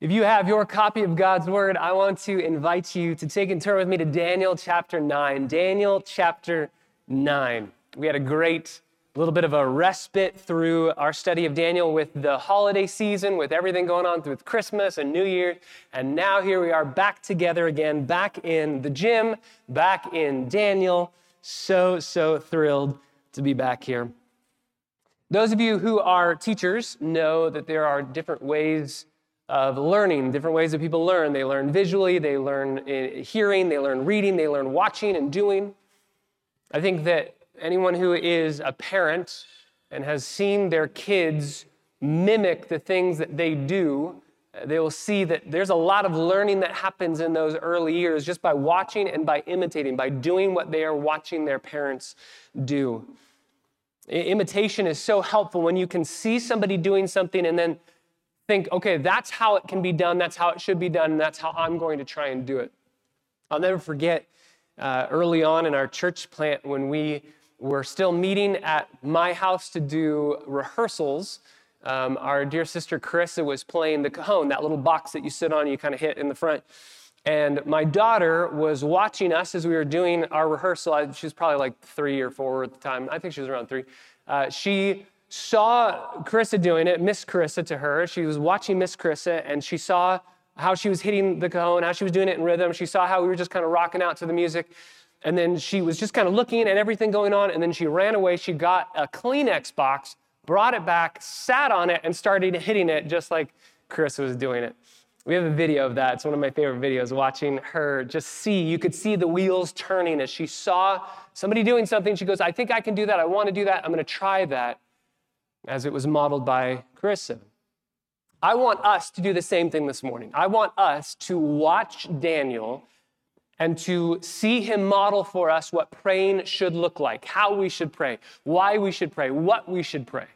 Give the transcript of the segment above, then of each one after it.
If you have your copy of God's Word, I want to invite you to take and turn with me to Daniel chapter 9. Daniel chapter 9. We had a great little bit of a respite through our study of Daniel with the holiday season, with everything going on with Christmas and New Year. And now here we are back together again, back in the gym, back in Daniel. So, so thrilled to be back here. Those of you who are teachers know that there are different ways of learning, different ways that people learn. They learn visually, they learn eh, hearing, they learn reading, they learn watching and doing. I think that anyone who is a parent and has seen their kids mimic the things that they do, they will see that there's a lot of learning that happens in those early years just by watching and by imitating, by doing what they are watching their parents do. Imitation is so helpful when you can see somebody doing something and then think, okay, that's how it can be done, that's how it should be done, and that's how I'm going to try and do it. I'll never forget uh, early on in our church plant when we were still meeting at my house to do rehearsals. Um, our dear sister Carissa was playing the cajon, that little box that you sit on, you kind of hit in the front. And my daughter was watching us as we were doing our rehearsal. She was probably like three or four at the time. I think she was around three. Uh, she saw Carissa doing it, Miss Carissa to her. She was watching Miss Carissa and she saw how she was hitting the cajon, how she was doing it in rhythm. She saw how we were just kind of rocking out to the music. And then she was just kind of looking at everything going on. And then she ran away. She got a Kleenex box, brought it back, sat on it, and started hitting it just like Carissa was doing it. We have a video of that. It's one of my favorite videos, watching her just see. You could see the wheels turning as she saw somebody doing something. She goes, I think I can do that. I want to do that. I'm going to try that as it was modeled by Carissa. I want us to do the same thing this morning. I want us to watch Daniel and to see him model for us what praying should look like, how we should pray, why we should pray, what we should pray.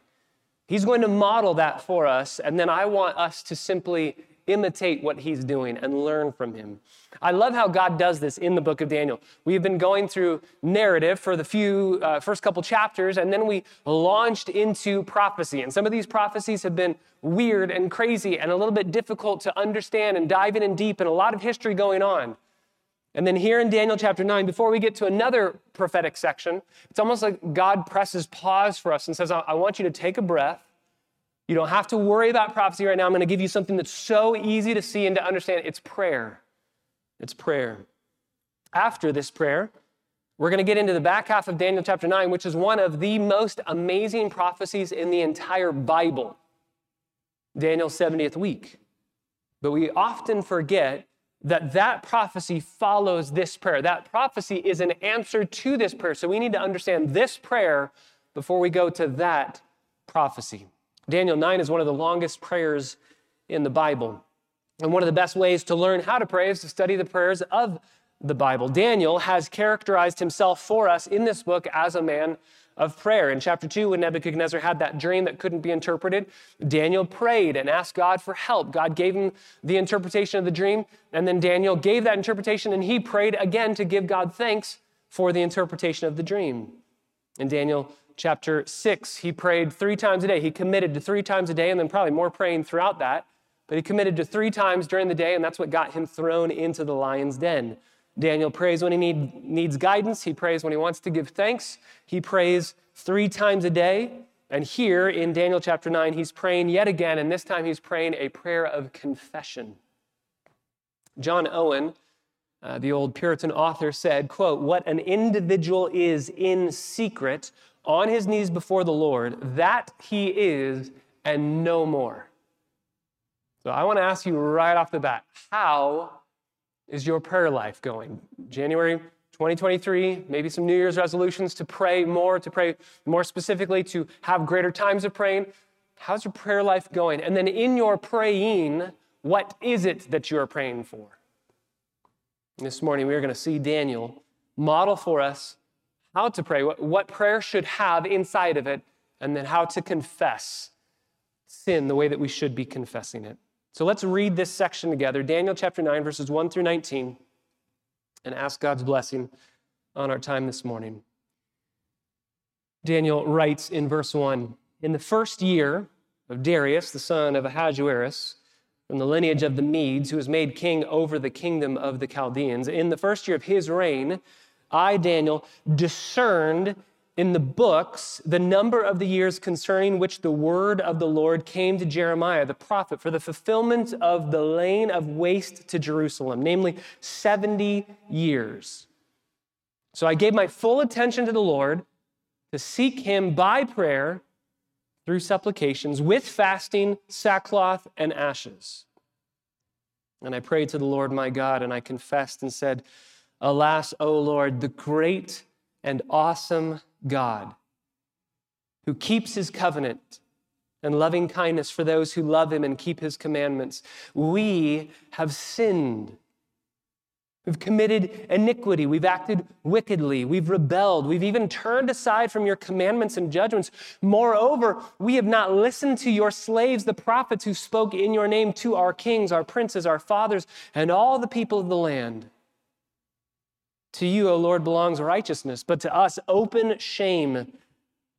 He's going to model that for us, and then I want us to simply imitate what he's doing and learn from him. I love how God does this in the book of Daniel. We've been going through narrative for the few uh, first couple chapters, and then we launched into prophecy. And some of these prophecies have been weird and crazy and a little bit difficult to understand and dive in and deep, and a lot of history going on. And then here in Daniel chapter 9, before we get to another prophetic section, it's almost like God presses pause for us and says, I want you to take a breath you don't have to worry about prophecy right now. I'm going to give you something that's so easy to see and to understand. It's prayer. It's prayer. After this prayer, we're going to get into the back half of Daniel chapter 9, which is one of the most amazing prophecies in the entire Bible Daniel's 70th week. But we often forget that that prophecy follows this prayer. That prophecy is an answer to this prayer. So we need to understand this prayer before we go to that prophecy. Daniel 9 is one of the longest prayers in the Bible. And one of the best ways to learn how to pray is to study the prayers of the Bible. Daniel has characterized himself for us in this book as a man of prayer. In chapter 2, when Nebuchadnezzar had that dream that couldn't be interpreted, Daniel prayed and asked God for help. God gave him the interpretation of the dream, and then Daniel gave that interpretation and he prayed again to give God thanks for the interpretation of the dream. In Daniel chapter 6, he prayed three times a day. He committed to three times a day and then probably more praying throughout that. But he committed to three times during the day, and that's what got him thrown into the lion's den. Daniel prays when he need, needs guidance. He prays when he wants to give thanks. He prays three times a day. And here in Daniel chapter 9, he's praying yet again, and this time he's praying a prayer of confession. John Owen, uh, the old Puritan author, said, quote, What an individual is in secret on his knees before the Lord, that he is and no more. So I want to ask you right off the bat how is your prayer life going? January 2023, maybe some New Year's resolutions to pray more, to pray more specifically, to have greater times of praying. How's your prayer life going? And then in your praying, what is it that you are praying for? This morning, we are going to see Daniel model for us how to pray, what, prayer should have inside of it, and then how to confess sin the way that we should be confessing it. So let's read this section together Daniel chapter 9, verses 1 through 19, and ask God's blessing on our time this morning. Daniel writes in verse 1 In the first year of Darius, the son of Ahasuerus, from the lineage of the Medes, who was made king over the kingdom of the Chaldeans. In the first year of his reign, I, Daniel, discerned in the books the number of the years concerning which the word of the Lord came to Jeremiah the prophet for the fulfillment of the laying of waste to Jerusalem, namely 70 years. So I gave my full attention to the Lord to seek him by prayer through supplications with fasting, sackcloth, and ashes. And I prayed to the Lord my God, and I confessed and said, Alas, O Lord, the great and awesome God, who keeps his covenant and loving kindness for those who love him and keep his commandments. We have sinned. We've committed iniquity. We've acted wickedly. We've rebelled. We've even turned aside from your commandments and judgments. Moreover, we have not listened to your slaves, the prophets who spoke in your name to our kings, our princes, our fathers, and all the people of the land. To you, O Lord, belongs righteousness, but to us, open shame,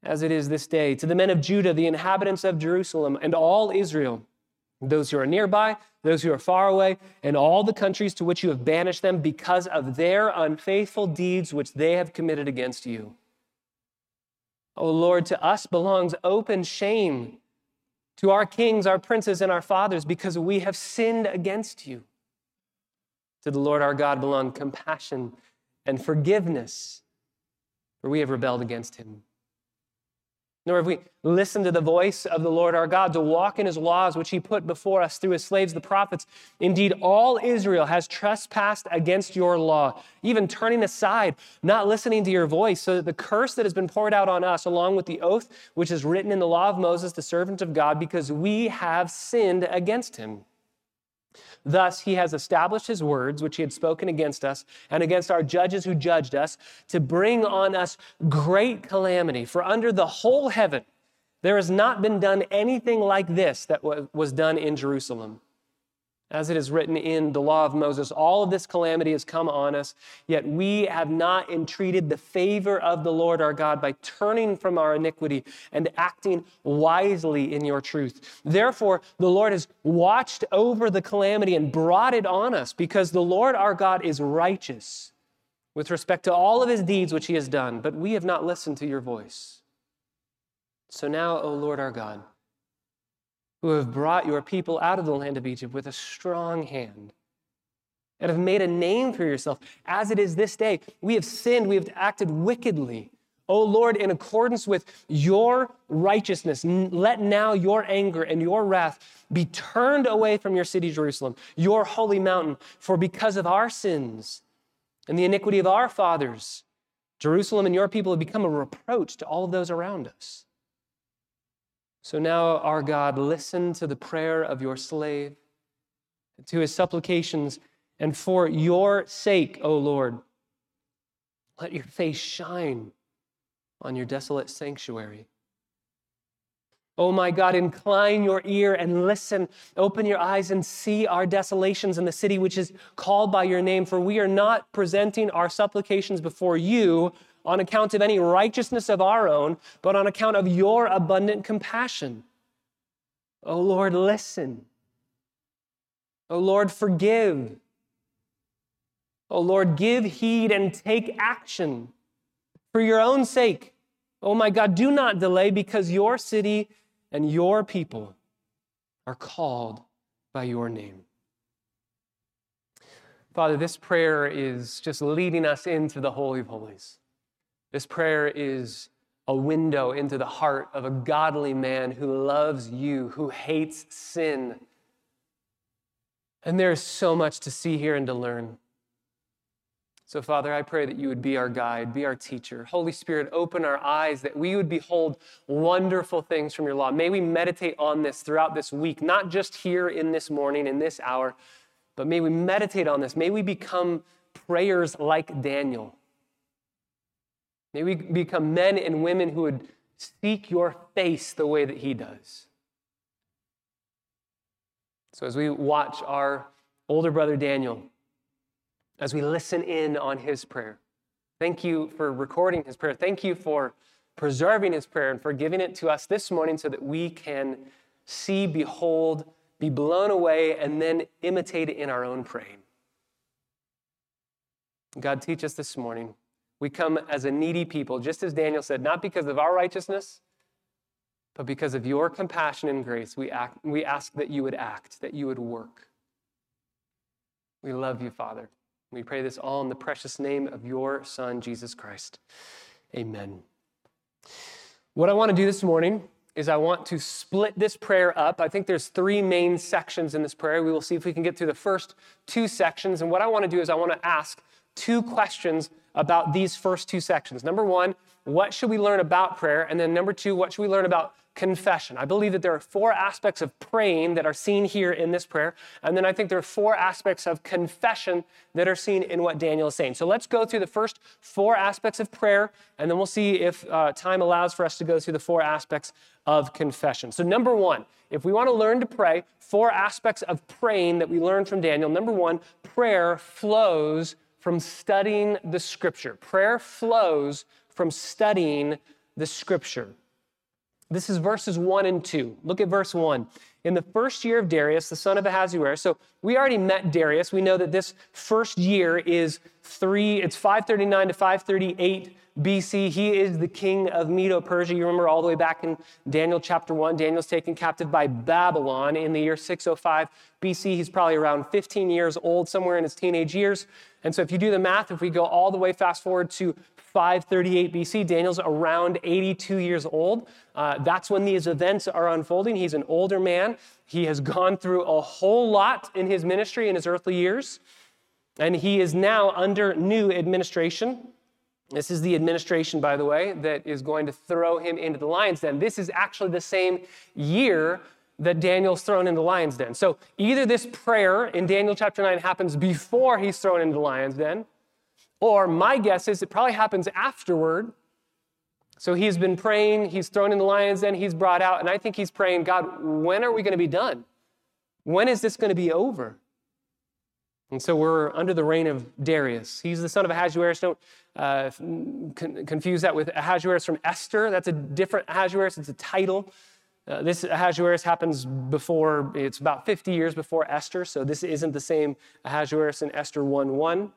as it is this day. To the men of Judah, the inhabitants of Jerusalem, and all Israel, those who are nearby, those who are far away, and all the countries to which you have banished them because of their unfaithful deeds which they have committed against you. O Lord, to us belongs open shame, to our kings, our princes, and our fathers, because we have sinned against you. To the Lord our God belong compassion and forgiveness, for we have rebelled against him. Nor have we listened to the voice of the Lord our God to walk in his laws, which he put before us through his slaves, the prophets. Indeed, all Israel has trespassed against your law, even turning aside, not listening to your voice, so that the curse that has been poured out on us, along with the oath which is written in the law of Moses, the servant of God, because we have sinned against him. Thus, he has established his words, which he had spoken against us and against our judges who judged us, to bring on us great calamity. For under the whole heaven, there has not been done anything like this that was done in Jerusalem. As it is written in the law of Moses, all of this calamity has come on us, yet we have not entreated the favor of the Lord our God by turning from our iniquity and acting wisely in your truth. Therefore, the Lord has watched over the calamity and brought it on us because the Lord our God is righteous with respect to all of his deeds which he has done, but we have not listened to your voice. So now, O Lord our God, who have brought your people out of the land of Egypt with a strong hand and have made a name for yourself. As it is this day, we have sinned, we have acted wickedly. O Lord, in accordance with your righteousness, let now your anger and your wrath be turned away from your city, Jerusalem, your holy mountain. For because of our sins and the iniquity of our fathers, Jerusalem and your people have become a reproach to all of those around us. So now, our God, listen to the prayer of your slave, to his supplications, and for your sake, O Lord, let your face shine on your desolate sanctuary. Oh my God, incline your ear and listen. Open your eyes and see our desolations in the city which is called by your name, for we are not presenting our supplications before you on account of any righteousness of our own, but on account of your abundant compassion. Oh Lord, listen. Oh Lord, forgive. Oh Lord, give heed and take action for your own sake. Oh my God, do not delay because your city and your people are called by your name. Father, this prayer is just leading us into the Holy of Holies. This prayer is a window into the heart of a godly man who loves you, who hates sin. And there's so much to see here and to learn. So, Father, I pray that you would be our guide, be our teacher. Holy Spirit, open our eyes that we would behold wonderful things from your law. May we meditate on this throughout this week, not just here in this morning, in this hour, but may we meditate on this. May we become prayers like Daniel May we become men and women who would seek your face the way that he does. So, as we watch our older brother Daniel, as we listen in on his prayer, thank you for recording his prayer. Thank you for preserving his prayer and for giving it to us this morning so that we can see, behold, be blown away, and then imitate it in our own praying. God, teach us this morning. We come as a needy people, just as Daniel said, not because of our righteousness, but because of your compassion and grace. We, act, we ask that you would act, that you would work. We love you, Father. We pray this all in the precious name of your Son, Jesus Christ. Amen. What I want to do this morning is I want to split this prayer up. I think there's three main sections in this prayer. We will see if we can get through the first two sections. And what I want to do is I want to ask two questions about these first two sections. Number one, what should we learn about prayer? And then number two, what should we learn about confession? I believe that there are four aspects of praying that are seen here in this prayer. And then I think there are four aspects of confession that are seen in what Daniel is saying. So let's go through the first four aspects of prayer, and then we'll see if uh, time allows for us to go through the four aspects of confession. So, number one, if we want to learn to pray, four aspects of praying that we learned from Daniel. Number one, prayer flows from studying the scripture. Prayer flows from studying the scripture. This is verses 1 and 2. Look at verse 1. In the first year of Darius, the son of Ahasuerus, so we already met Darius. We know that this first year is three, it's 539 to 538 BC. He is the king of Medo Persia. You remember all the way back in Daniel chapter 1, Daniel's taken captive by Babylon in the year 605 BC. He's probably around 15 years old, somewhere in his teenage years. And so if you do the math, if we go all the way fast forward to 538 BC, Daniel's around 82 years old. Uh, that's when these events are unfolding. He's an older man. He has gone through a whole lot in his ministry in his earthly years. And he is now under new administration. This is the administration, by the way, that is going to throw him into the lion's den. This is actually the same year that Daniel's thrown into the lion's den. So either this prayer in Daniel chapter 9 happens before he's thrown into the lion's den, or my guess is it probably happens afterward. So he's been praying, he's thrown in the lion's den, he's brought out, and I think he's praying, God, when are we going to be done? When is this going to be over? And so we're under the reign of Darius. He's the son of Ahasuerus. Don't uh, con- confuse that with Ahasuerus from Esther. That's a different Ahasuerus, it's a title. Uh, this Ahasuerus happens before, it's about 50 years before Esther, so this isn't the same Ahasuerus in Esther 1 1.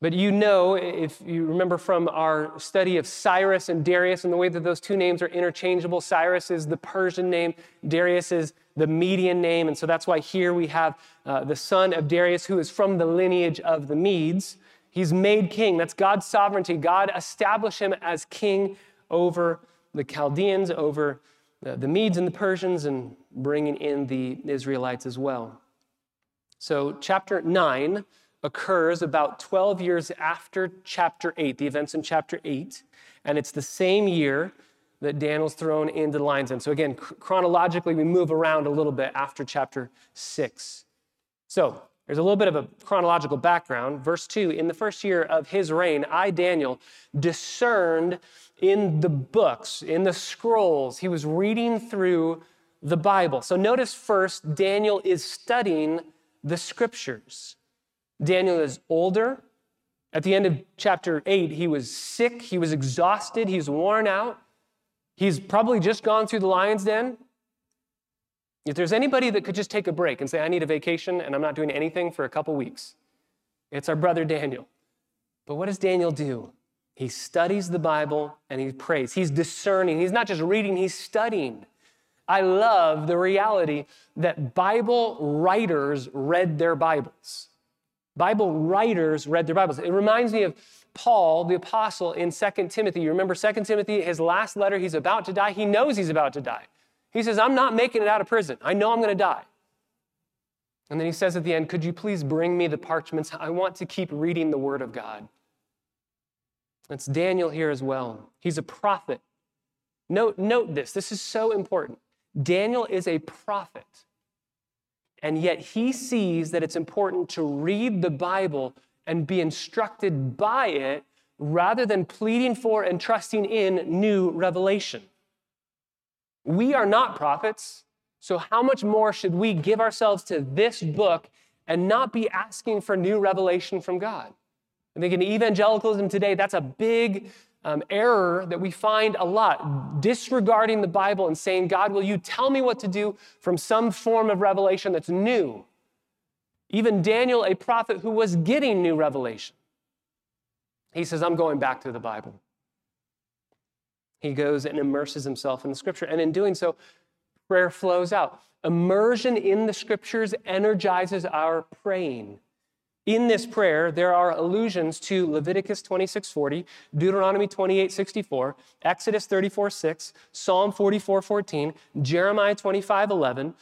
But you know, if you remember from our study of Cyrus and Darius and the way that those two names are interchangeable, Cyrus is the Persian name, Darius is the Median name. And so that's why here we have uh, the son of Darius, who is from the lineage of the Medes. He's made king. That's God's sovereignty. God established him as king over the Chaldeans, over the Medes and the Persians, and bringing in the Israelites as well. So, chapter 9 occurs about 12 years after chapter 8, the events in chapter 8, and it's the same year that Daniel's thrown into the lion's den. So, again, chronologically, we move around a little bit after chapter 6. So, there's a little bit of a chronological background. Verse 2 In the first year of his reign, I, Daniel, discerned in the books, in the scrolls, he was reading through the Bible. So notice first, Daniel is studying the scriptures. Daniel is older. At the end of chapter 8, he was sick, he was exhausted, he's worn out. He's probably just gone through the lion's den. If there's anybody that could just take a break and say, I need a vacation and I'm not doing anything for a couple weeks, it's our brother Daniel. But what does Daniel do? He studies the Bible and he prays. He's discerning. He's not just reading, he's studying. I love the reality that Bible writers read their Bibles. Bible writers read their Bibles. It reminds me of Paul, the apostle, in 2 Timothy. You remember 2 Timothy, his last letter, he's about to die. He knows he's about to die. He says, I'm not making it out of prison. I know I'm going to die. And then he says at the end, Could you please bring me the parchments? I want to keep reading the word of God. That's Daniel here as well. He's a prophet. Note, note this, this is so important. Daniel is a prophet, and yet he sees that it's important to read the Bible and be instructed by it rather than pleading for and trusting in new revelation. We are not prophets, so how much more should we give ourselves to this book and not be asking for new revelation from God? I think in evangelicalism today, that's a big um, error that we find a lot, disregarding the Bible and saying, God, will you tell me what to do from some form of revelation that's new? Even Daniel, a prophet who was getting new revelation, he says, I'm going back to the Bible. He goes and immerses himself in the scripture. And in doing so, prayer flows out. Immersion in the scriptures energizes our praying. In this prayer, there are allusions to Leviticus 26:40, Deuteronomy 28:64, Exodus 34:6, Psalm 44:14, Jeremiah 25:11.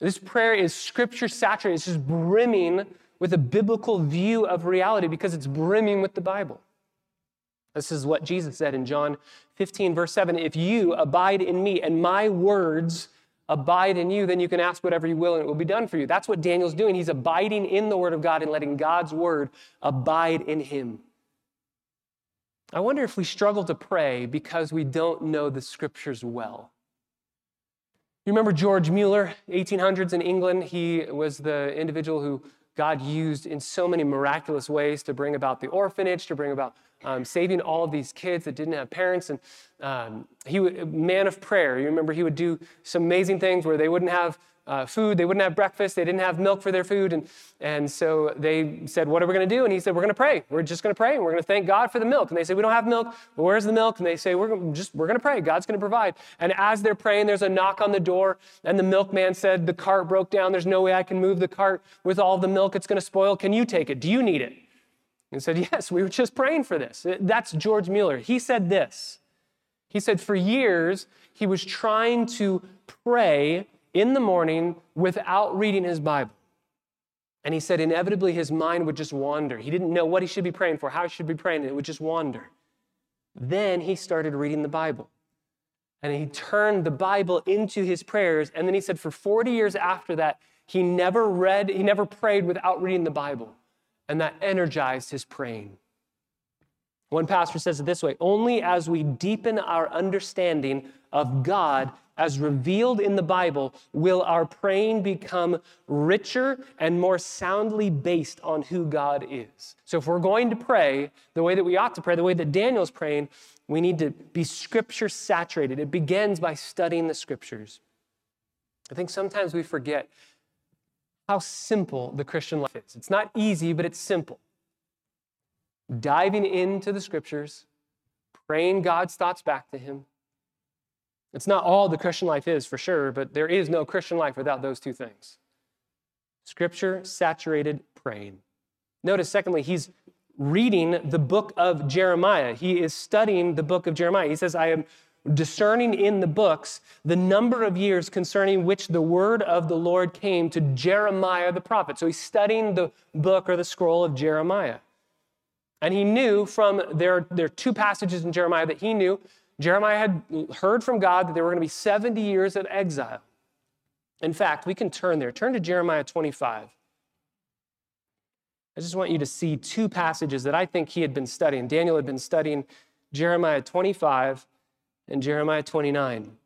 This prayer is scripture saturated. It's just brimming with a biblical view of reality because it's brimming with the Bible. This is what Jesus said in John 15, verse 7 If you abide in me and my words abide in you, then you can ask whatever you will and it will be done for you. That's what Daniel's doing. He's abiding in the Word of God and letting God's Word abide in him. I wonder if we struggle to pray because we don't know the Scriptures well. You remember George Mueller, 1800s in England? He was the individual who God used in so many miraculous ways to bring about the orphanage, to bring about um, saving all of these kids that didn't have parents. And um, he would, man of prayer. You remember he would do some amazing things where they wouldn't have uh, food, they wouldn't have breakfast, they didn't have milk for their food. And, and so they said, What are we going to do? And he said, We're going to pray. We're just going to pray and we're going to thank God for the milk. And they say, We don't have milk. Well, where's the milk? And they say, We're just we're going to pray. God's going to provide. And as they're praying, there's a knock on the door. And the milkman said, The cart broke down. There's no way I can move the cart with all the milk. It's going to spoil. Can you take it? Do you need it? And said, Yes, we were just praying for this. That's George Mueller. He said this. He said, For years, he was trying to pray in the morning without reading his Bible. And he said, inevitably, his mind would just wander. He didn't know what he should be praying for, how he should be praying, and it would just wander. Then he started reading the Bible. And he turned the Bible into his prayers. And then he said, for 40 years after that, he never read, he never prayed without reading the Bible. And that energized his praying. One pastor says it this way only as we deepen our understanding of God as revealed in the Bible, will our praying become richer and more soundly based on who God is. So, if we're going to pray the way that we ought to pray, the way that Daniel's praying, we need to be scripture saturated. It begins by studying the scriptures. I think sometimes we forget how simple the Christian life is. It's not easy, but it's simple. Diving into the scriptures, praying God's thoughts back to Him, it's not all the Christian life is for sure, but there is no Christian life without those two things scripture saturated praying. Notice, secondly, he's reading the book of Jeremiah. He is studying the book of Jeremiah. He says, I am discerning in the books the number of years concerning which the word of the Lord came to Jeremiah the prophet. So he's studying the book or the scroll of Jeremiah. And he knew from there, there are two passages in Jeremiah that he knew Jeremiah had heard from God that there were going to be 70 years of exile. In fact, we can turn there. Turn to Jeremiah 25. I just want you to see two passages that I think he had been studying. Daniel had been studying Jeremiah 25 and Jeremiah 29.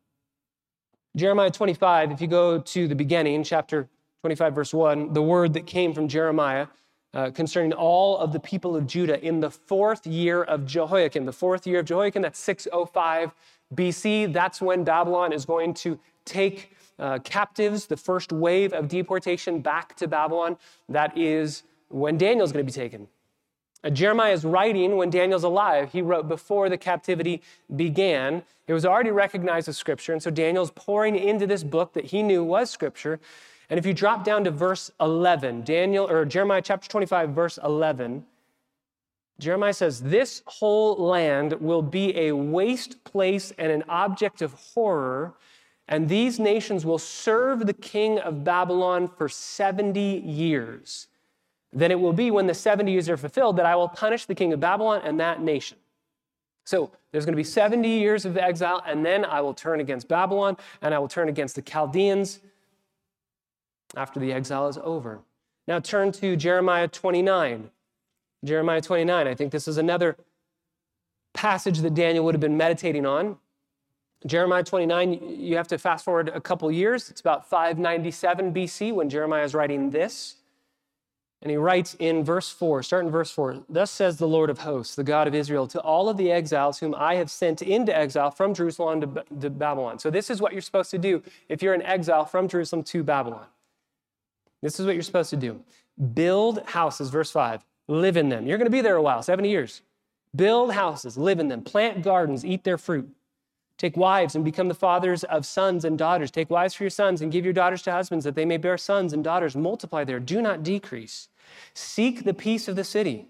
Jeremiah 25, if you go to the beginning, chapter 25, verse 1, the word that came from Jeremiah uh, concerning all of the people of Judah in the fourth year of Jehoiakim. The fourth year of Jehoiakim, that's 605 BC. That's when Babylon is going to take uh, captives, the first wave of deportation back to Babylon. That is when Daniel's going to be taken. Uh, Jeremiah is writing when Daniel's alive. He wrote before the captivity began. It was already recognized as scripture, and so Daniel's pouring into this book that he knew was scripture. And if you drop down to verse 11, Daniel or Jeremiah chapter 25 verse 11, Jeremiah says, "This whole land will be a waste place and an object of horror, and these nations will serve the king of Babylon for 70 years. Then it will be when the 70 years are fulfilled that I will punish the king of Babylon and that nation." So there's going to be 70 years of exile, and then I will turn against Babylon, and I will turn against the Chaldeans, after the exile is over. Now turn to Jeremiah 29. Jeremiah 29, I think this is another passage that Daniel would have been meditating on. Jeremiah 29, you have to fast forward a couple years. It's about 597 BC when Jeremiah is writing this. And he writes in verse 4, start in verse 4 Thus says the Lord of hosts, the God of Israel, to all of the exiles whom I have sent into exile from Jerusalem to, to Babylon. So, this is what you're supposed to do if you're in exile from Jerusalem to Babylon. This is what you're supposed to do build houses, verse 5, live in them. You're going to be there a while, 70 years. Build houses, live in them, plant gardens, eat their fruit. Take wives and become the fathers of sons and daughters. Take wives for your sons and give your daughters to husbands that they may bear sons and daughters. Multiply there, do not decrease. Seek the peace of the city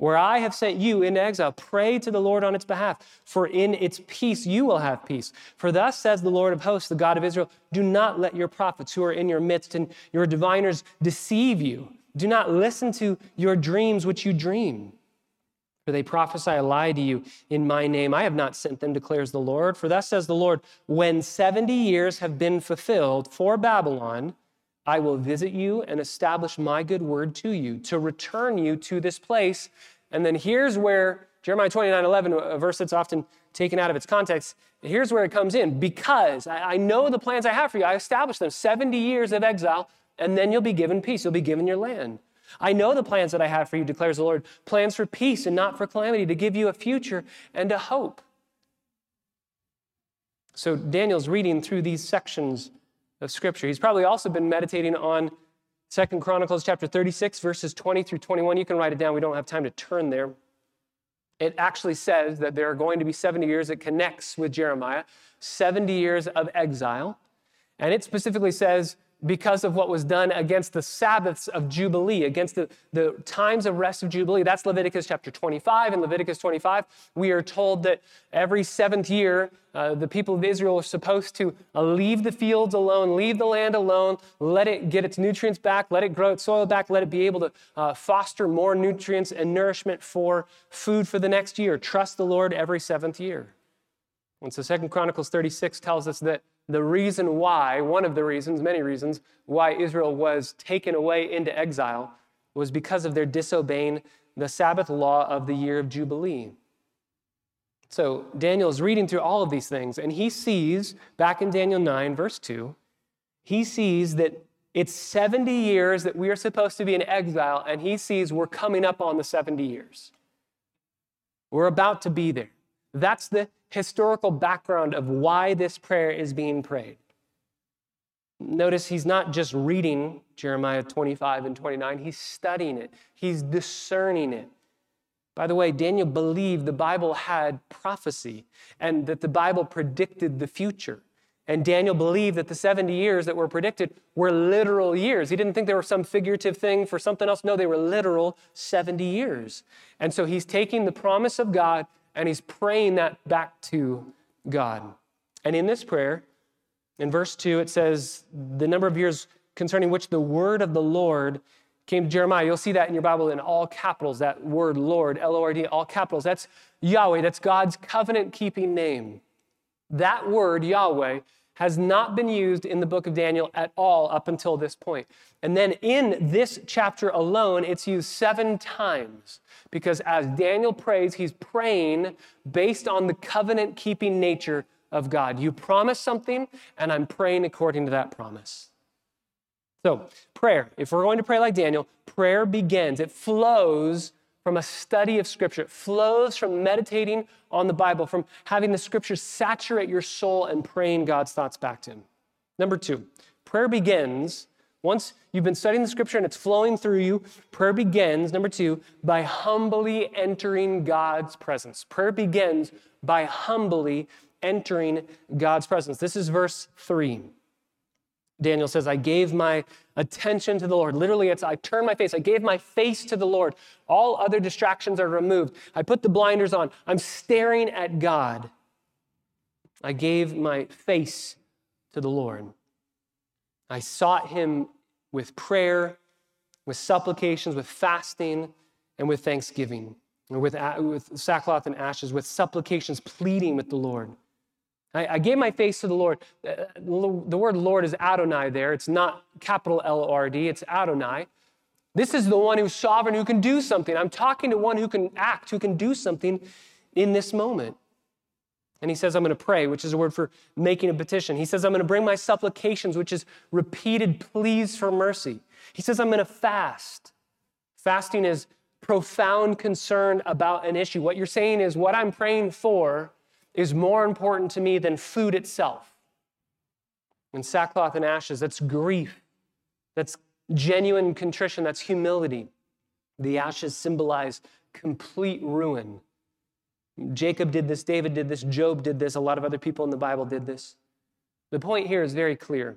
where I have sent you into exile. Pray to the Lord on its behalf, for in its peace you will have peace. For thus says the Lord of hosts, the God of Israel Do not let your prophets who are in your midst and your diviners deceive you. Do not listen to your dreams which you dream. For they prophesy a lie to you in my name. I have not sent them, declares the Lord. For thus says the Lord, when 70 years have been fulfilled for Babylon, I will visit you and establish my good word to you to return you to this place. And then here's where Jeremiah 29 11, a verse that's often taken out of its context, here's where it comes in. Because I, know the plans I have for you, I established them 70 years of exile, and then you'll be given peace. You'll be given your land. I know the plans that I have for you, declares the Lord plans for peace and not for calamity, to give you a future and a hope. So Daniel's reading through these sections of Scripture. He's probably also been meditating on Second Chronicles chapter 36, verses 20 through 21. You can write it down. We don't have time to turn there. It actually says that there are going to be 70 years. It connects with Jeremiah, 70 years of exile. And it specifically says because of what was done against the Sabbaths of Jubilee, against the, the times of rest of Jubilee. That's Leviticus chapter 25. In Leviticus 25, we are told that every seventh year, uh, the people of Israel are supposed to uh, leave the fields alone, leave the land alone, let it get its nutrients back, let it grow its soil back, let it be able to uh, foster more nutrients and nourishment for food for the next year. Trust the Lord every seventh year. And so Second Chronicles 36 tells us that the reason why, one of the reasons, many reasons, why Israel was taken away into exile was because of their disobeying the Sabbath law of the year of Jubilee. So Daniel is reading through all of these things, and he sees, back in Daniel 9, verse 2, he sees that it's 70 years that we are supposed to be in exile, and he sees we're coming up on the 70 years. We're about to be there. That's the historical background of why this prayer is being prayed. Notice he's not just reading Jeremiah 25 and 29, he's studying it, he's discerning it. By the way, Daniel believed the Bible had prophecy and that the Bible predicted the future. And Daniel believed that the 70 years that were predicted were literal years. He didn't think they were some figurative thing for something else. No, they were literal 70 years. And so he's taking the promise of God and he's praying that back to God. And in this prayer, in verse 2, it says, the number of years concerning which the word of the Lord came to Jeremiah. You'll see that in your Bible in all capitals, that word Lord, L O R D, all capitals. That's Yahweh, that's God's covenant keeping name. That word, Yahweh, has not been used in the book of Daniel at all up until this point. And then in this chapter alone, it's used seven times because as Daniel prays, he's praying based on the covenant keeping nature of God. You promise something, and I'm praying according to that promise. So, prayer, if we're going to pray like Daniel, prayer begins, it flows from a study of Scripture. It flows from meditating on the Bible, from having the Scriptures saturate your soul and praying God's thoughts back to Him. Number two, prayer begins once you've been studying the Scripture and it's flowing through you. Prayer begins, number two, by humbly entering God's presence. Prayer begins by humbly entering God's presence. This is verse three. Daniel says, I gave my attention to the Lord. Literally, it's I turned my face. I gave my face to the Lord. All other distractions are removed. I put the blinders on. I'm staring at God. I gave my face to the Lord. I sought him with prayer, with supplications, with fasting, and with thanksgiving, with, with sackcloth and ashes, with supplications, pleading with the Lord. I, I gave my face to the Lord. Uh, the word Lord is Adonai there. It's not capital L O R D, it's Adonai. This is the one who's sovereign, who can do something. I'm talking to one who can act, who can do something in this moment. And he says, I'm going to pray, which is a word for making a petition. He says, I'm going to bring my supplications, which is repeated pleas for mercy. He says, I'm going to fast. Fasting is profound concern about an issue. What you're saying is, what I'm praying for is more important to me than food itself. And sackcloth and ashes, that's grief. That's genuine contrition. That's humility. The ashes symbolize complete ruin. Jacob did this, David did this, Job did this, a lot of other people in the Bible did this. The point here is very clear.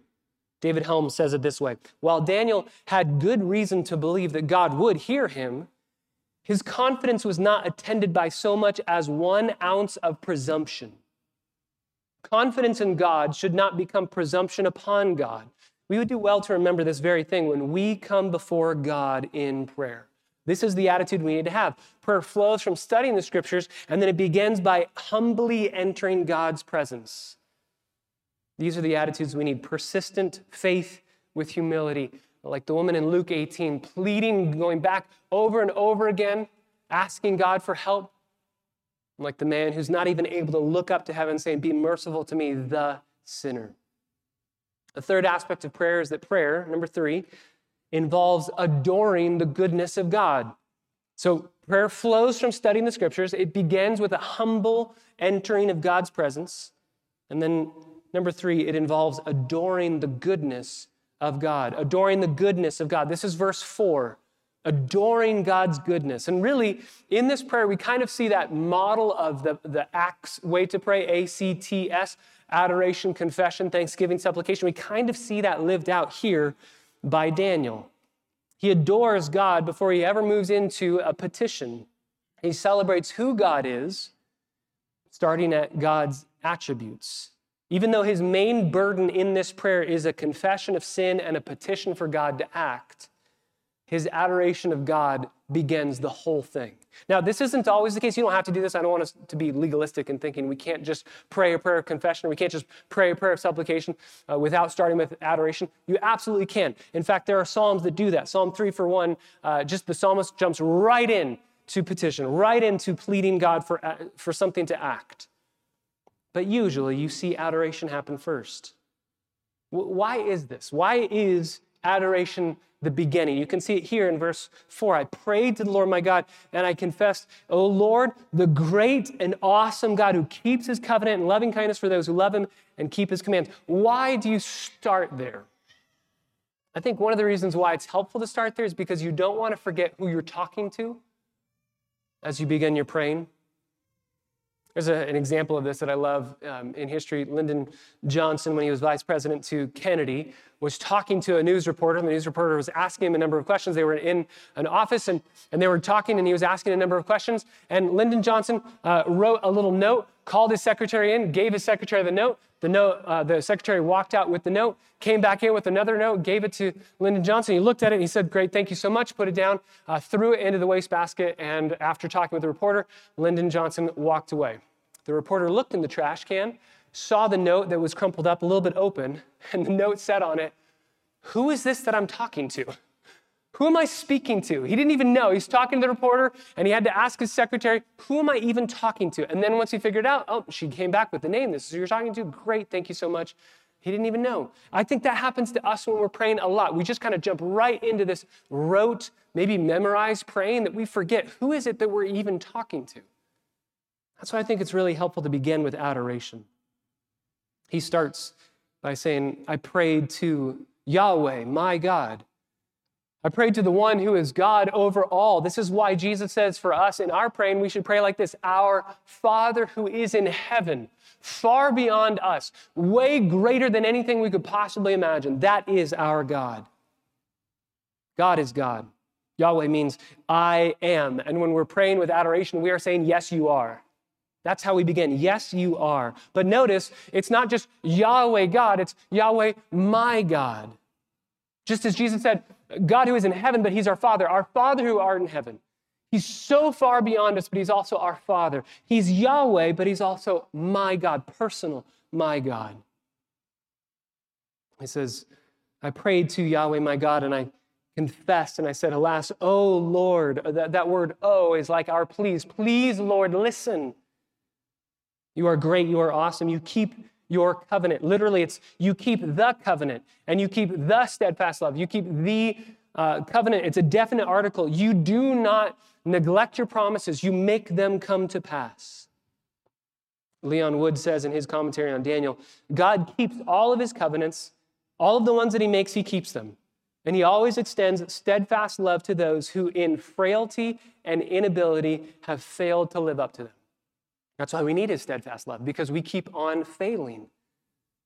David Helm says it this way While Daniel had good reason to believe that God would hear him, his confidence was not attended by so much as one ounce of presumption. Confidence in God should not become presumption upon God. We would do well to remember this very thing when we come before God in prayer. This is the attitude we need to have. Prayer flows from studying the scriptures, and then it begins by humbly entering God's presence. These are the attitudes we need persistent faith with humility, like the woman in Luke 18, pleading, going back over and over again, asking God for help. Like the man who's not even able to look up to heaven saying, Be merciful to me, the sinner. The third aspect of prayer is that prayer, number three, involves adoring the goodness of God. So prayer flows from studying the scriptures. It begins with a humble entering of God's presence. And then number three, it involves adoring the goodness of God, adoring the goodness of God. This is verse four, adoring God's goodness. And really, in this prayer, we kind of see that model of the, the Acts way to pray, A C T S, adoration, confession, thanksgiving, supplication. We kind of see that lived out here by Daniel. He adores God before he ever moves into a petition. He celebrates who God is, starting at God's attributes. Even though his main burden in this prayer is a confession of sin and a petition for God to act, his adoration of God begins the whole thing. Now, this isn't always the case. You don't have to do this. I don't want us to be legalistic in thinking we can't just pray a prayer of confession, we can't just pray a prayer of supplication uh, without starting with adoration. You absolutely can. In fact, there are Psalms that do that. Psalm 3 for 1, uh, just the psalmist jumps right in to petition, right into pleading God for, uh, for something to act. But usually you see adoration happen first. Why is this? Why is adoration the beginning. You can see it here in verse 4. I prayed to the Lord my God and I confessed, O Lord, the great and awesome God who keeps his covenant and loving kindness for those who love him and keep his commands. Why do you start there? I think one of the reasons why it's helpful to start there is because you don't want to forget who you're talking to as you begin your praying. There's a, an example of this that I love um, in history. Lyndon Johnson, when he was vice president to Kennedy, was talking to a news reporter, and the news reporter was asking him a number of questions. They were in an office, and, and they were talking, and he was asking a number of questions. And Lyndon Johnson uh, wrote a little note, called his secretary in, gave his secretary the note. The note, uh, the secretary walked out with the note, came back in with another note, gave it to Lyndon Johnson. He looked at it and he said, "Great, thank you so much." Put it down, uh, threw it into the wastebasket, and after talking with the reporter, Lyndon Johnson walked away. The reporter looked in the trash can, saw the note that was crumpled up a little bit open, and the note said on it, "Who is this that I'm talking to?" Who am I speaking to? He didn't even know. He's talking to the reporter and he had to ask his secretary, Who am I even talking to? And then once he figured out, Oh, she came back with the name. This is who you're talking to. Great. Thank you so much. He didn't even know. I think that happens to us when we're praying a lot. We just kind of jump right into this rote, maybe memorized praying that we forget who is it that we're even talking to. That's why I think it's really helpful to begin with adoration. He starts by saying, I prayed to Yahweh, my God. I pray to the one who is God over all. This is why Jesus says for us in our praying, we should pray like this Our Father who is in heaven, far beyond us, way greater than anything we could possibly imagine. That is our God. God is God. Yahweh means I am. And when we're praying with adoration, we are saying, Yes, you are. That's how we begin. Yes, you are. But notice, it's not just Yahweh God, it's Yahweh my God. Just as Jesus said, God who is in heaven, but he's our Father, our Father who art in heaven. He's so far beyond us, but he's also our Father. He's Yahweh, but he's also my God, personal, my God. He says, I prayed to Yahweh, my God, and I confessed and I said, Alas, oh Lord. Uh, that, that word, oh, is like our please. Please, Lord, listen. You are great. You are awesome. You keep your covenant. Literally, it's you keep the covenant and you keep the steadfast love. You keep the uh, covenant, it's a definite article. You do not neglect your promises, you make them come to pass. Leon Wood says in his commentary on Daniel God keeps all of his covenants, all of the ones that he makes, he keeps them. And he always extends steadfast love to those who, in frailty and inability, have failed to live up to them. That's why we need his steadfast love, because we keep on failing.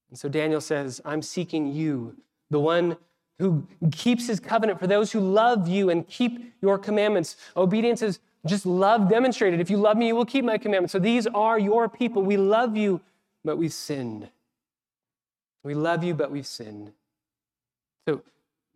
And so Daniel says, I'm seeking you, the one who keeps his covenant for those who love you and keep your commandments. Obedience is just love demonstrated. If you love me, you will keep my commandments. So these are your people. We love you, but we've sinned. We love you, but we've sinned. So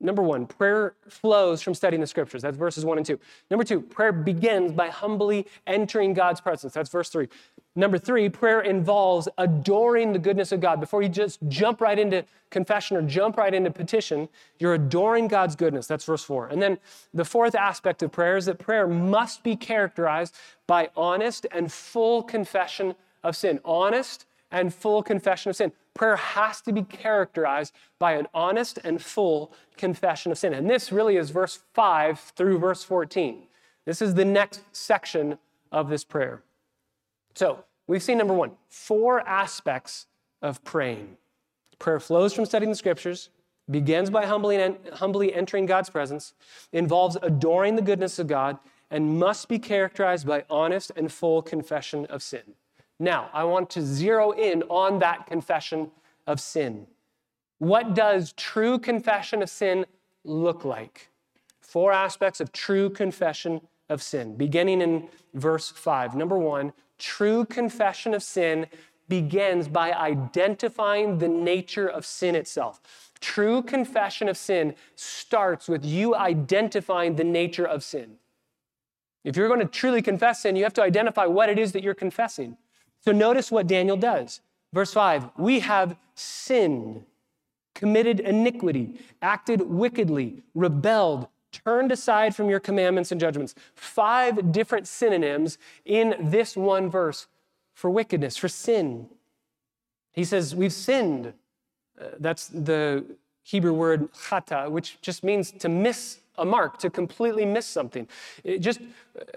Number one, prayer flows from studying the scriptures. That's verses one and two. Number two, prayer begins by humbly entering God's presence. That's verse three. Number three, prayer involves adoring the goodness of God. Before you just jump right into confession or jump right into petition, you're adoring God's goodness. That's verse four. And then the fourth aspect of prayer is that prayer must be characterized by honest and full confession of sin. Honest and full confession of sin. Prayer has to be characterized by an honest and full confession of sin. And this really is verse 5 through verse 14. This is the next section of this prayer. So, we've seen number one, four aspects of praying. Prayer flows from studying the scriptures, begins by humbly, humbly entering God's presence, involves adoring the goodness of God, and must be characterized by honest and full confession of sin. Now, I want to zero in on that confession of sin. What does true confession of sin look like? Four aspects of true confession of sin, beginning in verse 5. Number one, true confession of sin begins by identifying the nature of sin itself. True confession of sin starts with you identifying the nature of sin. If you're going to truly confess sin, you have to identify what it is that you're confessing. So notice what Daniel does. Verse 5 We have sinned, committed iniquity, acted wickedly, rebelled, turned aside from your commandments and judgments. Five different synonyms in this one verse for wickedness, for sin. He says, We've sinned. Uh, that's the Hebrew word chata, which just means to miss a mark, to completely miss something. It just,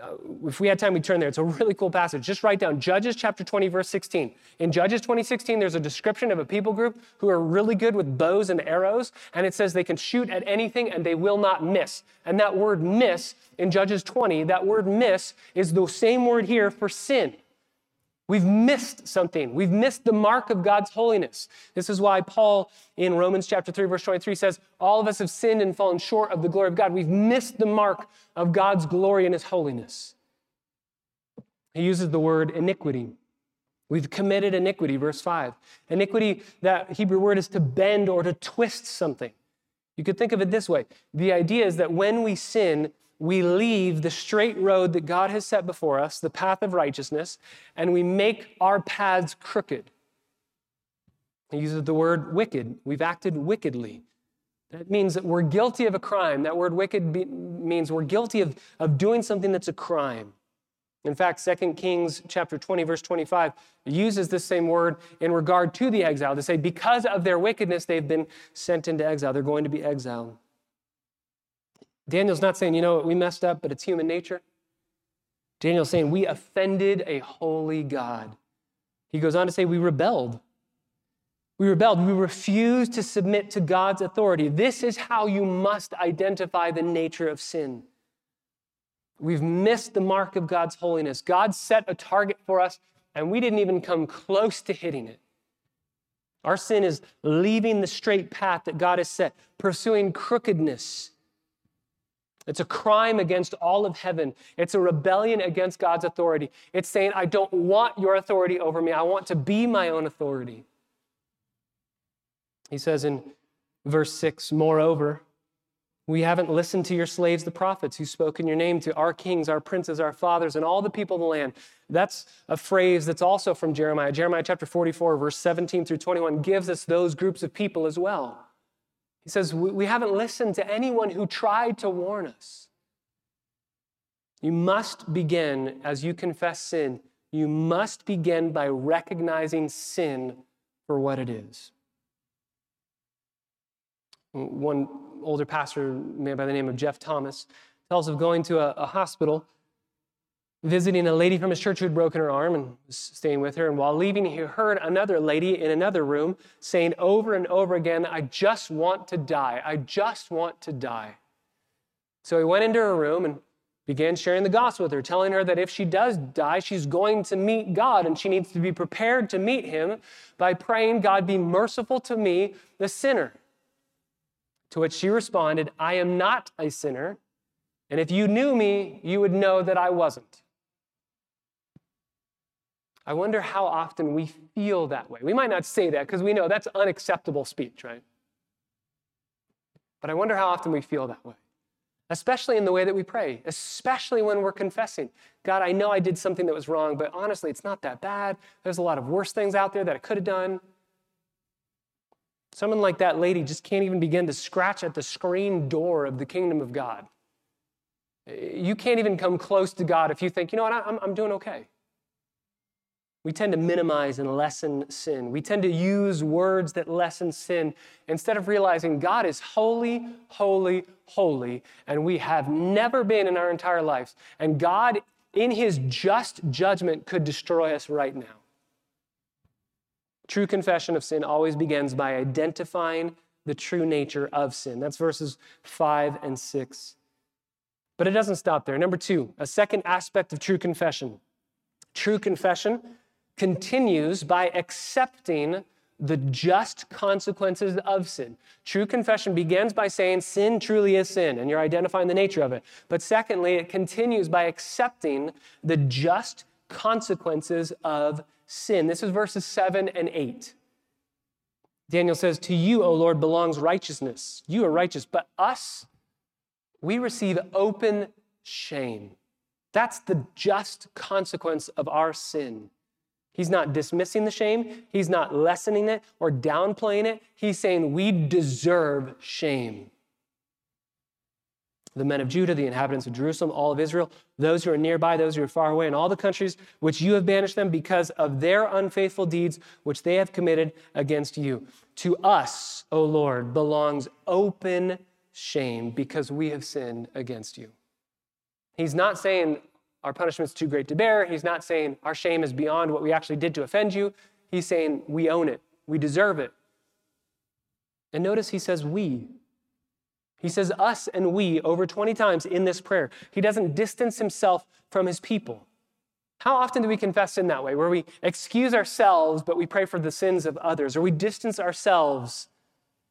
uh, if we had time, we'd turn there. It's a really cool passage. Just write down Judges chapter 20, verse 16. In Judges 2016, there's a description of a people group who are really good with bows and arrows, and it says they can shoot at anything and they will not miss. And that word miss in Judges 20, that word miss is the same word here for sin. We've missed something. We've missed the mark of God's holiness. This is why Paul in Romans chapter 3 verse 23 says, "All of us have sinned and fallen short of the glory of God." We've missed the mark of God's glory and his holiness. He uses the word iniquity. We've committed iniquity, verse 5. Iniquity, that Hebrew word is to bend or to twist something. You could think of it this way. The idea is that when we sin, we leave the straight road that God has set before us, the path of righteousness, and we make our paths crooked. He uses the word wicked. We've acted wickedly. That means that we're guilty of a crime. That word wicked be, means we're guilty of, of doing something that's a crime. In fact, 2 Kings chapter 20, verse 25 uses this same word in regard to the exile to say, because of their wickedness, they've been sent into exile. They're going to be exiled. Daniel's not saying, you know what, we messed up, but it's human nature. Daniel's saying, we offended a holy God. He goes on to say, we rebelled. We rebelled. We refused to submit to God's authority. This is how you must identify the nature of sin. We've missed the mark of God's holiness. God set a target for us, and we didn't even come close to hitting it. Our sin is leaving the straight path that God has set, pursuing crookedness it's a crime against all of heaven. It's a rebellion against God's authority. It's saying, I don't want your authority over me. I want to be my own authority. He says in verse 6 Moreover, we haven't listened to your slaves, the prophets, who spoke in your name to our kings, our princes, our fathers, and all the people of the land. That's a phrase that's also from Jeremiah. Jeremiah chapter 44, verse 17 through 21 gives us those groups of people as well. He says, We haven't listened to anyone who tried to warn us. You must begin, as you confess sin, you must begin by recognizing sin for what it is. One older pastor, man by the name of Geoff Thomas, tells of going to a, a hospital, visiting a lady from his church who had broken her arm and was staying with her. And while leaving, he heard another lady in another room saying over and over again, I just want to die. I just want to die. So he went into her room and began sharing the gospel with her, telling her that if she does die, she's going to meet God and she needs to be prepared to meet him by praying, God, be merciful to me, the sinner. To which she responded, I am not a sinner, and if you knew me, you would know that I wasn't. I wonder how often we feel that way. We might not say that because we know that's unacceptable speech, right? But I wonder how often we feel that way especially in the way that we pray, especially when we're confessing. God, I know I did something that was wrong, but honestly, it's not that bad. There's a lot of worse things out there that I could have done. Someone like that lady just can't even begin to scratch at the screen door of the kingdom of God. Eh, you can't even come close to God if you think, you know what, I'm, I'm doing okay. We tend to minimize and lessen sin. We tend to use words that lessen sin instead of realizing God is holy, holy, holy, and we have never been in our entire lives. And God, in his just judgment, could destroy us right now. True confession of sin always begins by identifying the true nature of sin. That's verses 5 and 6. But it doesn't stop there. Number two, a second aspect of true confession. True confession continues by accepting the just consequences of sin. True confession begins by saying sin truly is sin, and you're identifying the nature of it. But secondly, it continues by accepting the just consequences of sin. This is verses 7 and 8. Daniel says, To you, O Lord, belongs righteousness. You are righteous, but us, we receive open shame. That's the just consequence of our sin. He's not dismissing the shame, he's not lessening it or downplaying it. He's saying we deserve shame. The men of Judah, the inhabitants of Jerusalem, all of Israel, those who are nearby, those who are far away, and all the countries which you have banished them because of their unfaithful deeds which they have committed against you. To us, O Lord, belongs open shame because we have sinned against you. He's not saying our punishment's too great to bear. He's not saying our shame is beyond what we actually did to offend you. He's saying we own it, we deserve it. And notice he says we. He says us and we over 20 times in this prayer. He doesn't distance himself from his people. How often do we confess in that way, where we excuse ourselves, but we pray for the sins of others, or we distance ourselves?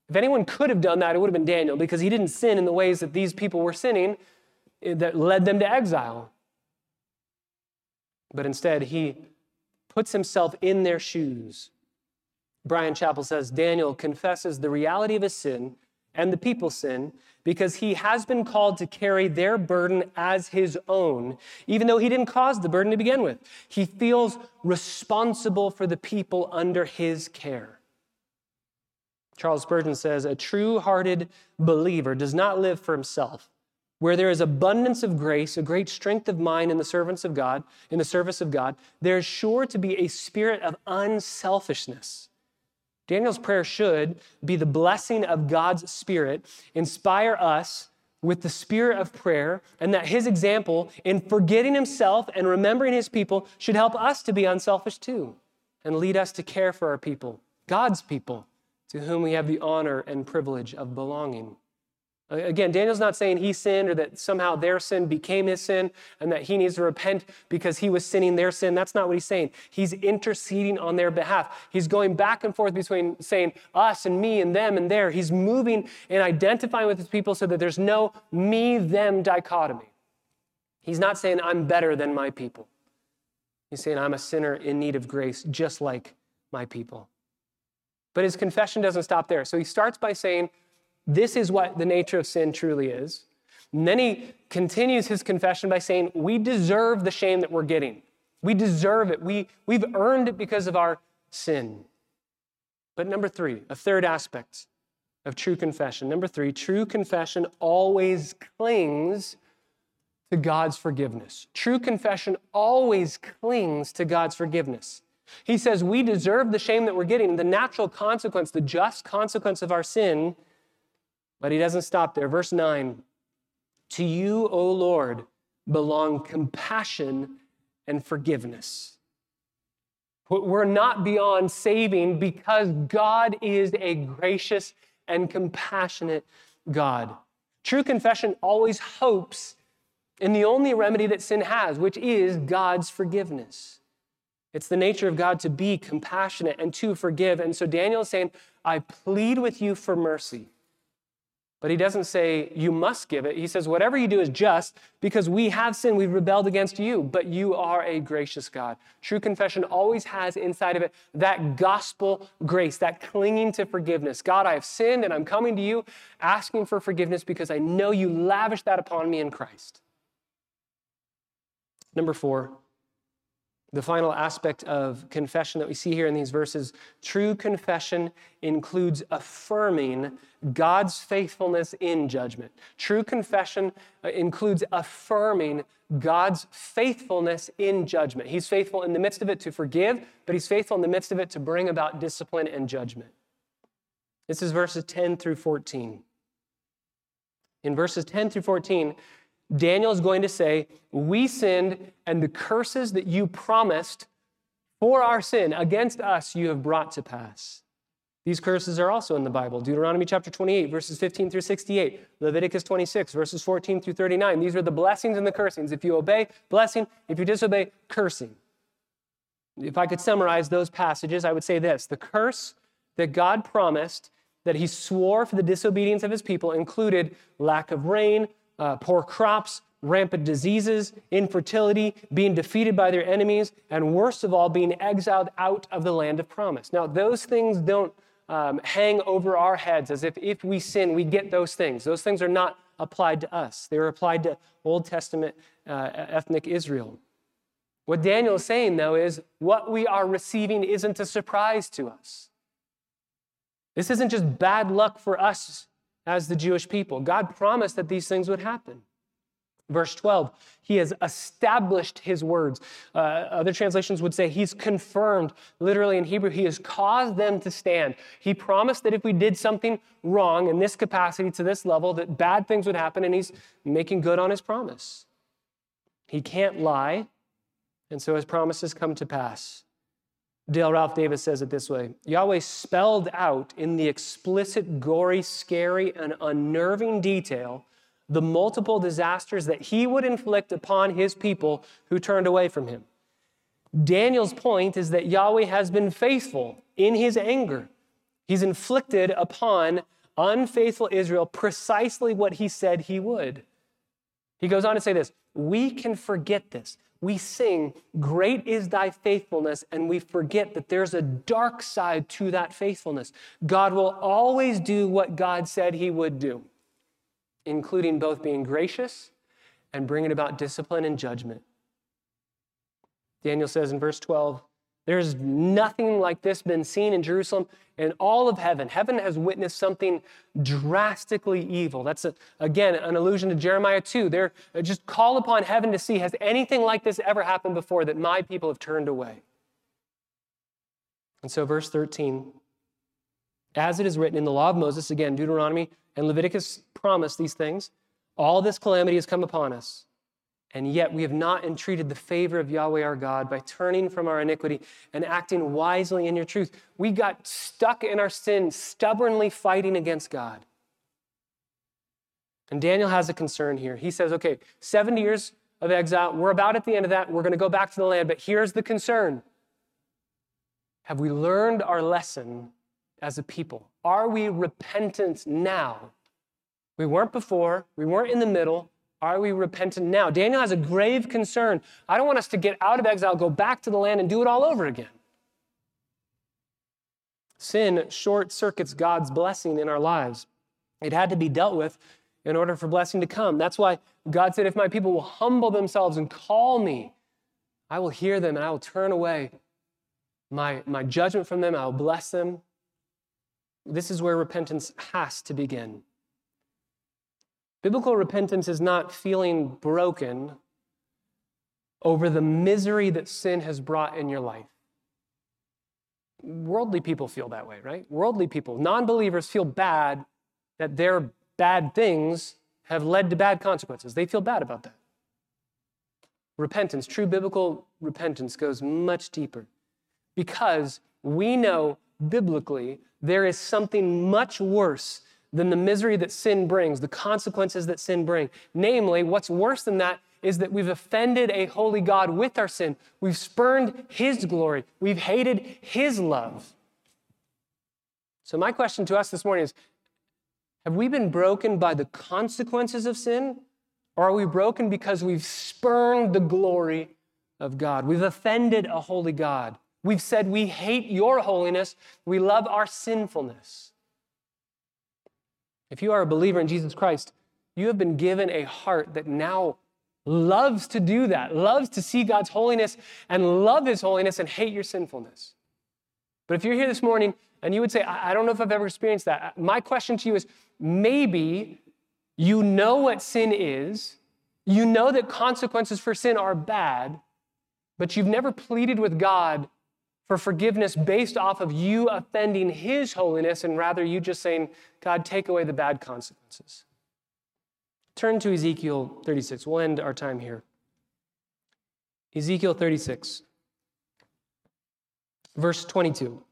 If anyone could have done that, it would have been Daniel, because he didn't sin in the ways that these people were sinning eh, that led them to exile. But instead, he puts himself in their shoes. Bryan Chapell says Daniel confesses the reality of his sin and the people's sin because he has been called to carry their burden as his own, even though he didn't cause the burden to begin with. He feels responsible for the people under his care. Charles Spurgeon says, A true hearted believer does not live for himself, where there is abundance of grace, a great strength of mind in the servants of God, in the service of God, there is sure to be a spirit of unselfishness. Daniel's prayer should be the blessing of God's Spirit, inspire us with the spirit of prayer, and that his example in forgetting himself and remembering his people should help us to be unselfish too and lead us to care for our people, God's people, to whom we have the honor and privilege of belonging. Again, Daniel's not saying he sinned or that somehow their sin became his sin and that he needs to repent because he was sinning their sin. That's not what he's saying. He's interceding on their behalf. He's going back and forth between saying us and me and them and there. He's moving and identifying with his people so that there's no me them dichotomy. He's not saying I'm better than my people. He's saying I'm a sinner in need of grace just like my people. But his confession doesn't stop there. So he starts by saying, this is what the nature of sin truly is. And then he continues his confession by saying, We deserve the shame that we're getting. We deserve it. We, we've earned it because of our sin. But number three, a third aspect of true confession. Number three, true confession always clings to God's forgiveness. True confession always clings to God's forgiveness. He says, We deserve the shame that we're getting. The natural consequence, the just consequence of our sin But he doesn't stop there. Verse 9 To you, O Lord, belong compassion and forgiveness. We're not beyond saving because God is a gracious and compassionate God. True confession always hopes in the only remedy that sin has, which is God's forgiveness. It's the nature of God to be compassionate and to forgive. And so Daniel is saying, I plead with you for mercy. But he doesn't say, you must give it. He says, whatever you do is just because we have sinned, we've rebelled against you, but you are a gracious God. True confession always has inside of it that gospel grace, that clinging to forgiveness. God, I have sinned and I'm coming to you asking for forgiveness because I know you lavished that upon me in Christ. Number four, the final aspect of confession that we see here in these verses true confession includes affirming God's faithfulness in judgment. True confession uh, includes affirming God's faithfulness in judgment. He's faithful in the midst of it to forgive, but he's faithful in the midst of it to bring about discipline and judgment. This is verses 10 through 14. In verses 10 through 14, Daniel is going to say, We sinned, and the curses that you promised for our sin against us, you have brought to pass. These curses are also in the Bible Deuteronomy chapter 28, verses 15 through 68, Leviticus 26, verses 14 through 39. These are the blessings and the cursings. If you obey, blessing. If you disobey, cursing. If I could summarize those passages, I would say this the curse that God promised that he swore for the disobedience of his people included lack of rain, uh, poor crops, rampant diseases, infertility, being defeated by their enemies, and worst of all, being exiled out of the land of promise. Now, those things don't um, hang over our heads as if if we sin, we get those things. Those things are not applied to us, they are applied to Old Testament uh, ethnic Israel. What Daniel is saying, though, is what we are receiving isn't a surprise to us. This isn't just bad luck for us as the Jewish people. God promised that these things would happen. Verse 12, he has established his words. Uh, other translations would say he's confirmed. Literally in Hebrew, he has caused them to stand. He promised that if we did something wrong in this capacity to this level, that bad things would happen, and he's making good on his promise. He can't lie, and so his promises come to pass. Dale Ralph Davis says it this way Yahweh spelled out in the explicit, gory, scary, and unnerving detail the multiple disasters that he would inflict upon his people who turned away from him. Daniel's point is that Yahweh has been faithful in his anger. He's inflicted upon unfaithful Israel precisely what he said he would. He goes on to say this We can forget this we sing, Great is thy faithfulness, and we forget that there's a dark side to that faithfulness. God will always do what God said he would do, including both being gracious and bringing about discipline and judgment. Daniel says in verse 12, there's nothing like this been seen in Jerusalem in all of heaven. Heaven has witnessed something drastically evil. That's, a, again, an allusion to Jeremiah 2. They're uh, just call upon heaven to see has anything like this ever happened before that my people have turned away? And so, verse 13, as it is written in the law of Moses, again, Deuteronomy and Leviticus promise these things, all this calamity has come upon us and yet we have not entreated the favor of Yahweh our God by turning from our iniquity and acting wisely in your truth. We got stuck in our sin, stubbornly fighting against God. And Daniel has a concern here. He says, okay, 70 years of exile, we're about at the end of that. We're going to go back to the land, but here's the concern Have we learned our lesson as a people? Are we repentant now? We weren't before, we weren't in the middle, are we repentant now? Daniel has a grave concern. I don't want us to get out of exile, go back to the land, and do it all over again. Sin short circuits God's blessing in our lives. It had to be dealt with in order for blessing to come. That's why God said, If my people will humble themselves and call me, I will hear them and I will turn away my, my judgment from them. I will bless them. This is where repentance has to begin. Biblical repentance is not feeling broken over the misery that sin has brought in your life. Worldly people feel that way, right? Worldly people, non believers feel bad that their bad things have led to bad consequences. They feel bad about that. Repentance, true biblical repentance, goes much deeper because we know biblically there is something much worse than the misery that sin brings, the consequences that sin bring. Namely, what's worse than that is that we've offended a holy God with our sin. We've spurned his glory. We've hated his love. So, my question to us this morning is Have we been broken by the consequences of sin? Or are we broken because we've spurned the glory of God? We've offended a holy God. We've said we hate your holiness, we love our sinfulness. If you are a believer in Jesus Christ, you have been given a heart that now loves to do that, loves to see God's holiness and love His holiness and hate your sinfulness. But if you're here this morning and you would say, I don't know if I've ever experienced that, my question to you is maybe you know what sin is, you know that consequences for sin are bad, but you've never pleaded with God for forgiveness based off of you offending His holiness, and rather you just saying, God, take away the bad consequences. Turn to Ezekiel 36. We'll end our time here. Ezekiel 36, verse 22.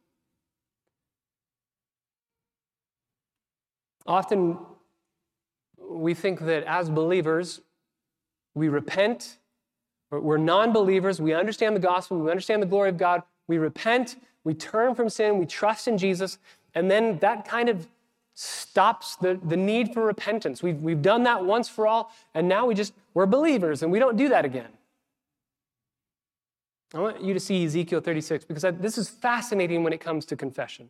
Often we think that as believers, we repent, we're non believers, we understand the gospel, we understand the glory of God, we repent, we turn from sin, we trust in Jesus, and then that kind of stops the, the need for repentance. We've, we've done that once for all, and now we just, we're believers, and we don't do that again. I want you to see Ezekiel 36 because this is fascinating when it comes to confession.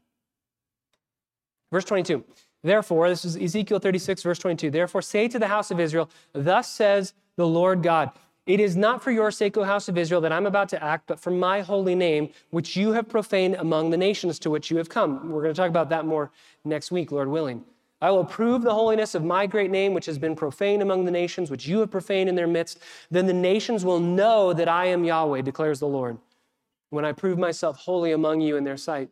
Verse 22. Therefore, this is Ezekiel 36, verse 22. Therefore, say to the house of Israel, Thus says the Lord God, It is not for your sake, O house of Israel, that I'm about to act, but for my holy name, which you have profaned among the nations to which you have come. We're going to talk about that more next week, Lord willing. I will prove the holiness of my great name, which has been profaned among the nations, which you have profaned in their midst. Then the nations will know that I am Yahweh, declares the Lord, when I prove myself holy among you in their sight.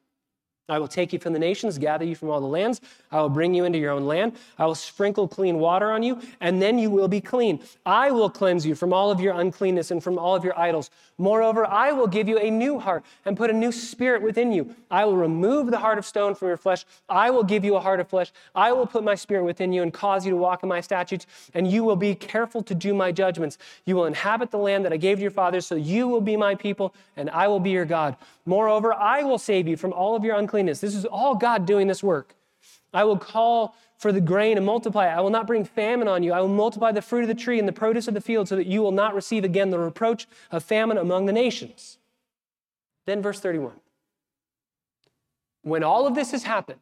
I will take you from the nations, gather you from all the lands. I will bring you into your own land. I will sprinkle clean water on you, and then you will be clean. I will cleanse you from all of your uncleanness and from all of your idols. Moreover, I will give you a new heart and put a new spirit within you. I will remove the heart of stone from your flesh. I will give you a heart of flesh. I will put my spirit within you and cause you to walk in my statutes, and you will be careful to do my judgments. You will inhabit the land that I gave to your fathers, so you will be my people, and I will be your God. Moreover, I will save you from all of your uncleanness. This is all God doing this work. I will call for the grain and multiply it. I will not bring famine on you. I will multiply the fruit of the tree and the produce of the field so that you will not receive again the reproach of famine among the nations. Then, verse 31. When all of this has happened,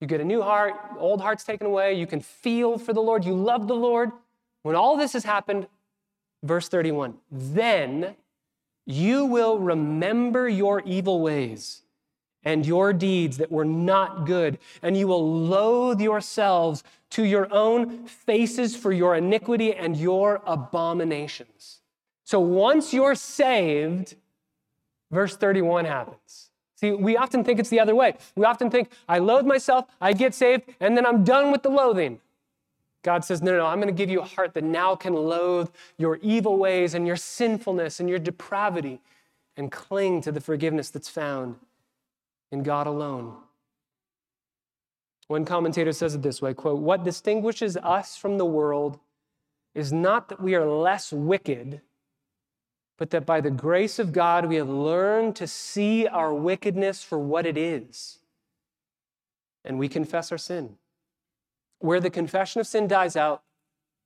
you get a new heart, old heart's taken away, you can feel for the Lord, you love the Lord. When all this has happened, verse 31, then you will remember your evil ways and your deeds that were not good, and you will loathe yourselves to your own faces for your iniquity and your abominations. So once you're saved, verse 31 happens. See, we often think it's the other way. We often think, I loathe myself, I get saved, and then I'm done with the loathing. God says, No, no, no, I'm going to give you a heart that now can loathe your evil ways and your sinfulness and your depravity and cling to the forgiveness that's found in God alone. One commentator says it this way quote, What distinguishes us from the world is not that we are less wicked, but that by the grace of God we have learned to see our wickedness for what it is, and we confess our sin. Where the confession of sin dies out,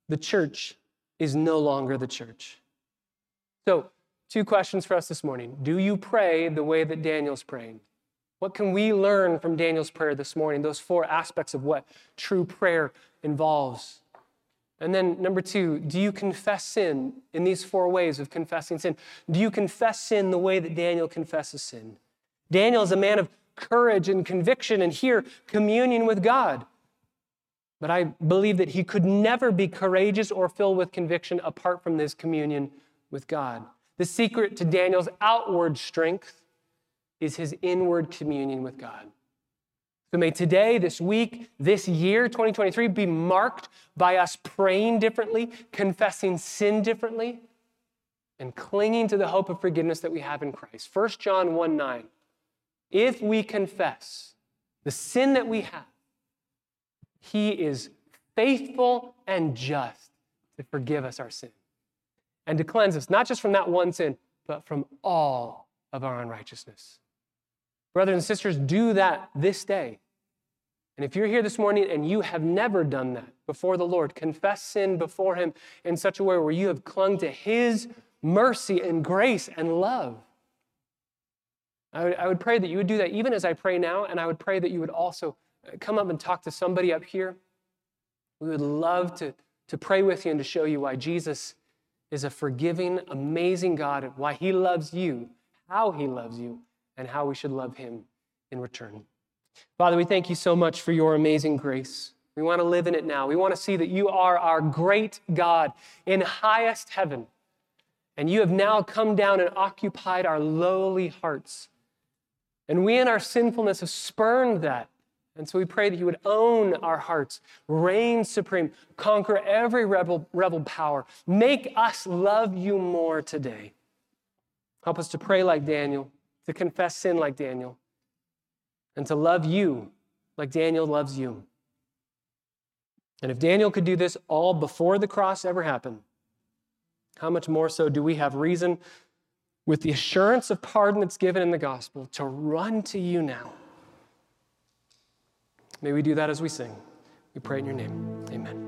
the church is no longer the church. So, two questions for us this morning. Do you pray the way that Daniel's praying? What can we learn from Daniel's prayer this morning? Those four aspects of what true prayer involves. And then, number two, do you confess sin in these four ways of confessing sin? Do you confess sin the way that Daniel confesses sin? Daniel is a man of courage and conviction, and here, communion with God. But I believe that he could never be courageous or filled with conviction apart from this communion with God. The secret to Daniel's outward strength is his inward communion with God. So may today, this week, this year, 2023, be marked by us praying differently, confessing sin differently, and clinging to the hope of forgiveness that we have in Christ. 1 John 1 9. If we confess the sin that we have, he is faithful and just to forgive us our sin and to cleanse us, not just from that one sin, but from all of our unrighteousness. Brothers and sisters, do that this day. And if you're here this morning and you have never done that before the Lord, confess sin before Him in such a way where you have clung to His mercy and grace and love. I would, I would pray that you would do that even as I pray now, and I would pray that you would also uh, come up and talk to somebody up here. We would love to, to pray with you and to show you why Jesus is a forgiving, amazing God, why He loves you, how He loves you, and how we should love Him in return. Father, we thank you so much for your amazing grace. We want to live in it now. We want to see that you are our great God in highest heaven. And you have now come down and occupied our lowly hearts. And we in our sinfulness have spurned that. And so we pray that you would own our hearts, reign supreme, conquer every rebel, rebel power. Make us love you more today. Help us to pray like Daniel, to confess sin like Daniel, and to love you like Daniel loves you. And if Daniel could do this all before the cross ever happened, how much more so do we have reason, with the assurance of pardon that's given in the gospel, to run to you now? May we do that as we sing. We pray in your name. Amen.